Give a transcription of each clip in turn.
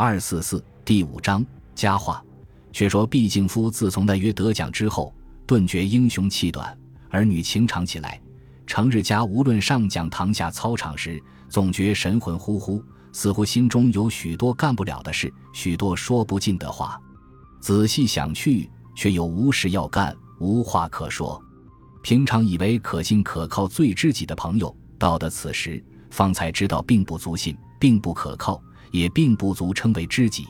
二四四第五章佳话。却说毕敬夫自从那约得奖之后，顿觉英雄气短，儿女情长起来。成日家无论上讲堂下操场时，总觉神魂乎乎，似乎心中有许多干不了的事，许多说不尽的话。仔细想去，却又无事要干，无话可说。平常以为可信可靠、最知己的朋友，到的此时，方才知道并不足信，并不可靠，也并不足称为知己。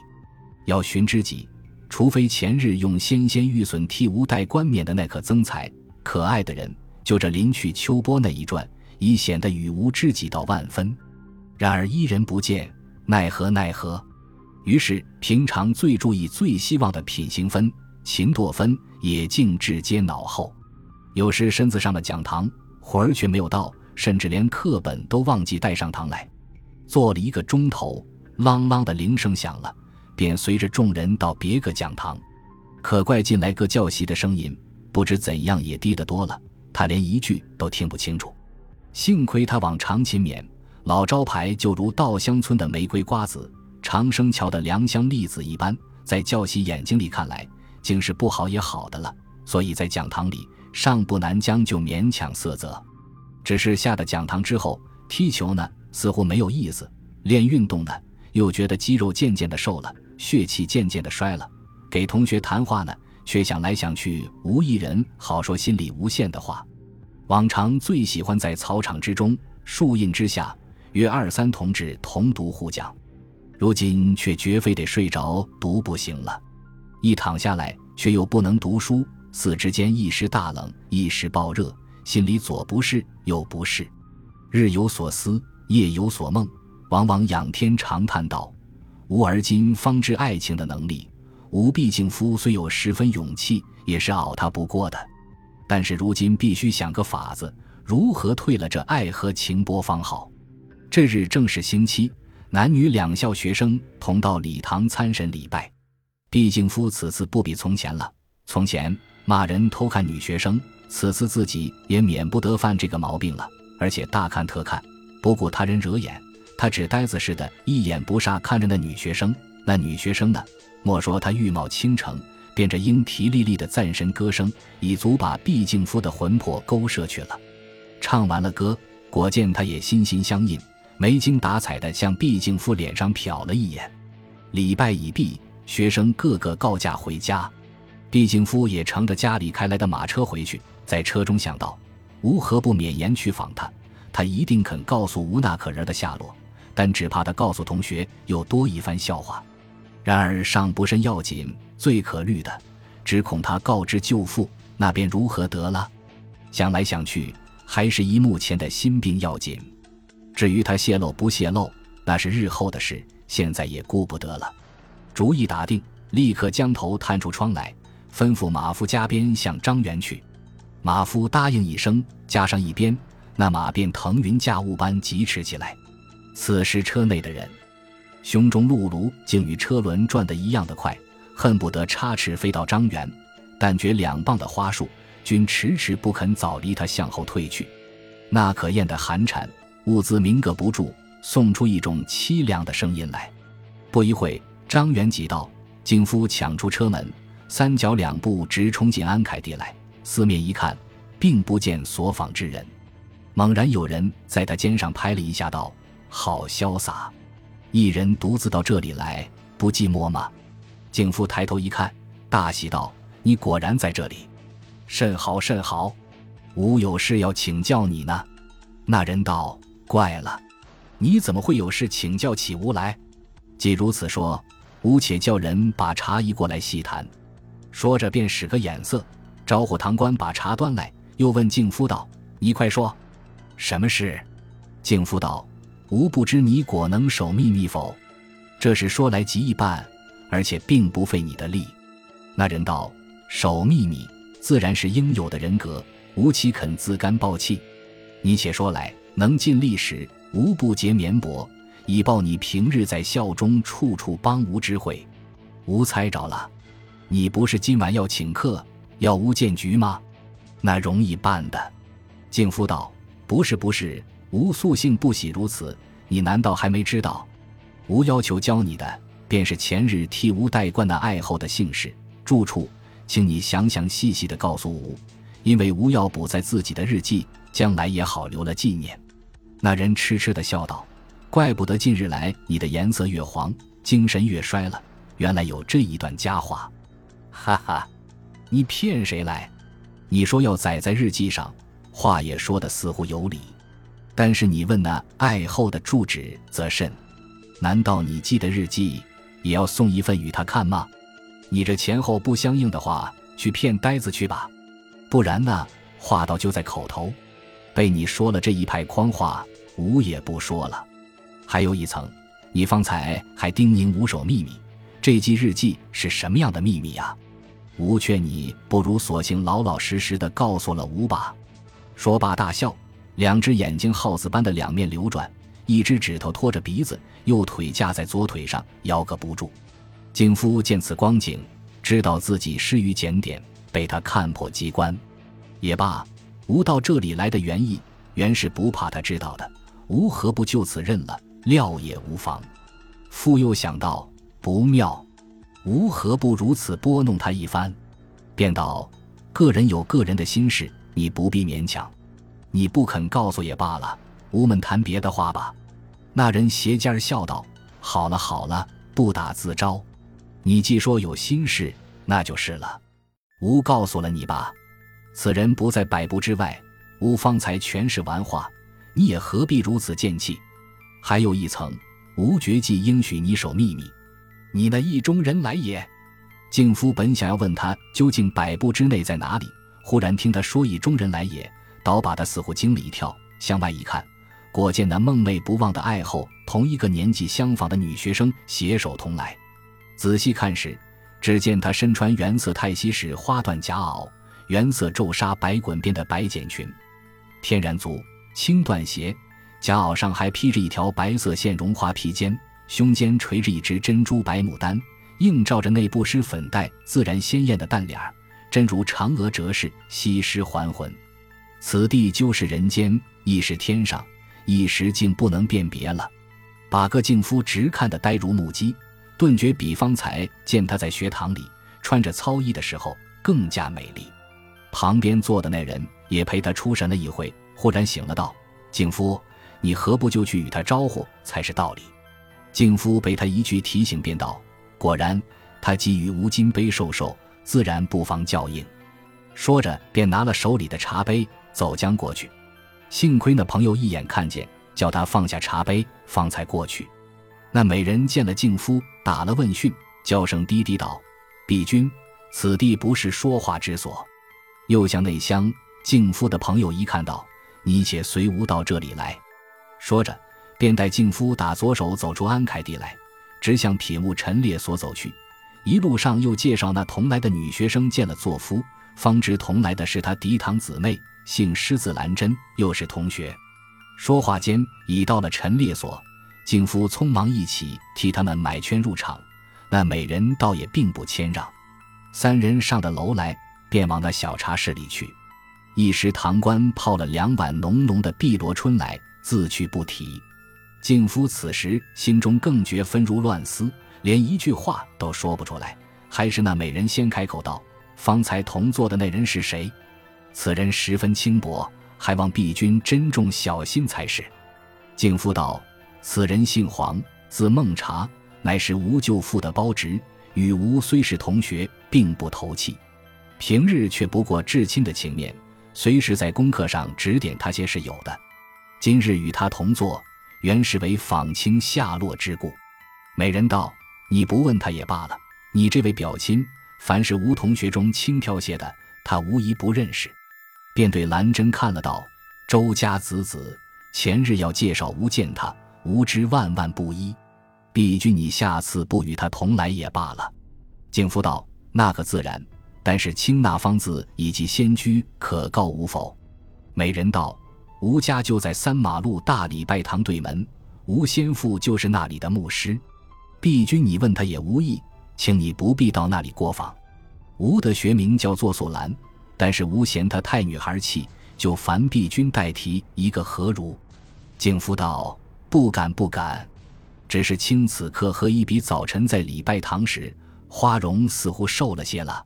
要寻知己，除非前日用纤纤玉笋替吾代冠冕的那可增才可爱的人。就这临去秋波那一转，已显得与无知己到万分。然而伊人不见，奈何奈何？于是平常最注意、最希望的品行分、勤惰分，也竟置皆脑后。有时身子上的讲堂魂儿却没有到，甚至连课本都忘记带上堂来。坐了一个钟头，啷啷的铃声响了，便随着众人到别个讲堂。可怪进来个教习的声音，不知怎样也低得多了。他连一句都听不清楚，幸亏他往常勤勉，老招牌就如稻香村的玫瑰瓜子，长生桥的良香栗子一般，在教习眼睛里看来，竟是不好也好的了。所以在讲堂里尚不难将就勉强色泽，只是下的讲堂之后，踢球呢似乎没有意思，练运动呢又觉得肌肉渐渐的瘦了，血气渐渐的衰了，给同学谈话呢。却想来想去，无一人好说心里无限的话。往常最喜欢在草场之中，树荫之下，约二三同志同读互讲。如今却绝非得睡着读不行了，一躺下来却又不能读书，四肢间一时大冷，一时暴热，心里左不是右不是，日有所思，夜有所梦，往往仰天长叹道：“吾而今方知爱情的能力。”吾毕竟夫虽有十分勇气，也是熬他不过的。但是如今必须想个法子，如何退了这爱和情波方好。这日正是星期，男女两校学生同到礼堂参审礼拜。毕竟夫此次不比从前了。从前骂人偷看女学生，此次自己也免不得犯这个毛病了，而且大看特看，不顾他人惹眼，他只呆子似的，一眼不煞看着那女学生。那女学生呢？莫说她玉貌倾城，便这莺啼丽丽的赞神歌声，已足把毕敬夫的魂魄勾摄去了。唱完了歌，果见他也心心相印，没精打采的向毕敬夫脸上瞟了一眼。礼拜已毕，学生个个告假回家，毕敬夫也乘着家里开来的马车回去。在车中想到，吴何不免言去访他？他一定肯告诉吴那可人的下落，但只怕他告诉同学，又多一番笑话。然而尚不甚要紧，最可虑的，只恐他告知舅父，那便如何得了？想来想去，还是以目前的心病要紧。至于他泄露不泄露，那是日后的事，现在也顾不得了。主意打定，立刻将头探出窗来，吩咐马夫加鞭向张元去。马夫答应一声，加上一鞭，那马便腾云驾雾般疾驰起来。此时车内的人。胸中辘辘竟与车轮转得一样的快，恨不得插翅飞到张元，但觉两傍的花树均迟迟不肯早离他向后退去。那可厌的寒蝉兀自鸣个不住，送出一种凄凉的声音来。不一会，张元急道：“景夫抢出车门，三脚两步直冲进安凯地来。四面一看，并不见所访之人。猛然有人在他肩上拍了一下，道：“好潇洒。”一人独自到这里来，不寂寞吗？敬夫抬头一看，大喜道：“你果然在这里，甚好甚好！吾有事要请教你呢。”那人道：“怪了，你怎么会有事请教起吾来？”既如此说，吾且叫人把茶移过来细谈。说着，便使个眼色，招呼堂官把茶端来，又问敬夫道：“你快说，什么事？”敬夫道。吾不知你果能守秘密否？这事说来极易办，而且并不费你的力。那人道：“守秘密自然是应有的人格，吾岂肯自甘暴弃？你且说来，能尽力时，吾不竭绵薄，以报你平日在校中处处帮吾之惠。吾猜着了，你不是今晚要请客，要吾见局吗？那容易办的。”敬夫道：“不是，不是。”吾素性不喜如此，你难道还没知道？吾要求教你的，便是前日替吴代冠那爱后的姓氏、住处，请你详详细细的告诉吴，因为吴要补在自己的日记，将来也好留了纪念。”那人痴痴的笑道：“怪不得近日来你的颜色越黄，精神越衰了，原来有这一段佳话。”哈哈，你骗谁来？你说要载在日记上，话也说的似乎有理，但是你问那爱后的住址则甚？难道你记的日记也要送一份与他看吗？你这前后不相应的话，去骗呆子去吧。不然呢，话到就在口头，被你说了这一派诓话，吾也不说了。还有一层，你方才还叮咛吾守秘密，这记日记是什么样的秘密呀？吾劝你不如索性老老实实的告诉了吾吧。说罢大笑，两只眼睛耗子般的两面流转，一只指头托着鼻子，右腿架在左腿上，摇个不住。景夫见此光景，知道自己失于检点，被他看破机关。也罢，吾到这里来的原意，原是不怕他知道的。吾何不就此认了，料也无妨。复又想到不妙。吾何不如此拨弄他一番？便道：“个人有个人的心事，你不必勉强。你不肯告诉也罢了，吾们谈别的话吧。”那人斜尖儿笑道：“好了好了，不打自招。你既说有心事，那就是了。吾告诉了你吧。此人不在百步之外，吾方才全是玩话，你也何必如此贱气？还有一层，吾绝技应许你守秘密。”你那意中人来也？敬夫本想要问他究竟百步之内在哪里，忽然听他说意中人来也，倒把他似乎惊了一跳。向外一看，果见那梦寐不忘的爱后，同一个年纪相仿的女学生携手同来。仔细看时，只见她身穿原色泰西式花缎夹袄，原色皱纱白滚边的白茧裙，天然足，轻缎鞋，夹袄上还披着一条白色线绒花披肩。胸间垂着一只珍珠白牡丹，映照着那不施粉黛、自然鲜艳的淡脸儿，真如嫦娥折饰，西施还魂。此地就是人间，亦是天上，一时竟不能辨别了。把个敬夫直看得呆如木鸡，顿觉比方才见他在学堂里穿着操衣的时候更加美丽。旁边坐的那人也陪他出神了一会，忽然醒了，道：“敬夫，你何不就去与他招呼，才是道理。”敬夫被他一句提醒，便道：“果然，他基于无金杯受受，自然不妨叫应。”说着，便拿了手里的茶杯，走将过去。幸亏那朋友一眼看见，叫他放下茶杯，方才过去。那美人见了敬夫，打了问讯，叫声低低道：“毕君，此地不是说话之所。”又向内厢。敬夫的朋友一看到，你且随吾到这里来。说着。便带敬夫打左手走出安凯地来，直向撇木陈列所走去。一路上又介绍那同来的女学生见了作夫，方知同来的是他嫡堂姊妹，姓施字兰珍，又是同学。说话间已到了陈列所，敬夫匆忙一起替他们买圈入场。那美人倒也并不谦让，三人上的楼来，便往那小茶室里去。一时堂官泡了两碗浓浓的碧螺春来，自去不提。静夫此时心中更觉纷如乱丝，连一句话都说不出来。还是那美人先开口道：“方才同坐的那人是谁？此人十分轻薄，还望帝君珍重小心才是。”敬夫道：“此人姓黄，字孟茶，乃是吴舅父的胞侄，与吴虽是同学，并不投契，平日却不过至亲的情面，随时在功课上指点他些是有的。今日与他同坐。”原是为访亲下落之故。美人道：“你不问他也罢了。你这位表亲，凡是吴同学中轻佻些的，他无疑不认识。”便对兰真看了道：“周家子子，前日要介绍吴见他，吾知万万不依。必君你下次不与他同来也罢了。”景夫道：“那个自然。但是清那方子以及仙居，可告无否？”美人道。吴家就在三马路大礼拜堂对门，吴先父就是那里的牧师。毕君，你问他也无益，请你不必到那里过访。吴的学名叫做素兰，但是吴嫌他太女孩气，就烦毕君代提一个何如。敬夫道：“不敢不敢。”只是清此刻和一比早晨在礼拜堂时，花容似乎瘦了些了。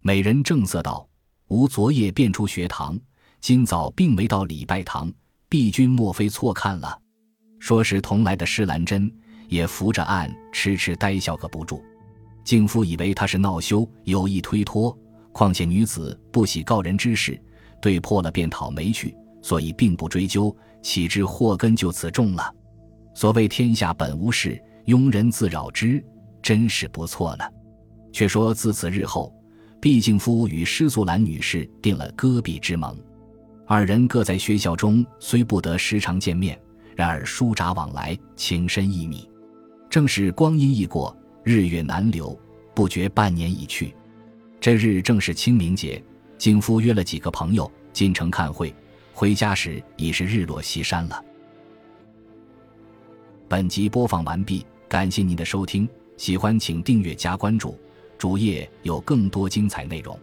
美人正色道：“吾昨夜便出学堂，今早并没到礼拜堂，碧君莫非错看了？”说时同来的施兰珍也扶着案，痴痴呆笑个不住。敬夫以为他是恼羞，有意推脱。况且女子不喜告人之事，对破了便讨没趣，所以并不追究。岂知祸根就此种了。所谓天下本无事，庸人自扰之，真是不错呢。却说自此日后，毕敬夫与施素兰女士定了戈壁之盟。二人各在学校中，虽不得时常见面，然而书札往来，情深意密。正是光阴易过。日月难留，不觉半年已去。这日正是清明节，景夫约了几个朋友进城看会。回家时已是日落西山了。本集播放完毕，感谢您的收听，喜欢请订阅加关注，主页有更多精彩内容。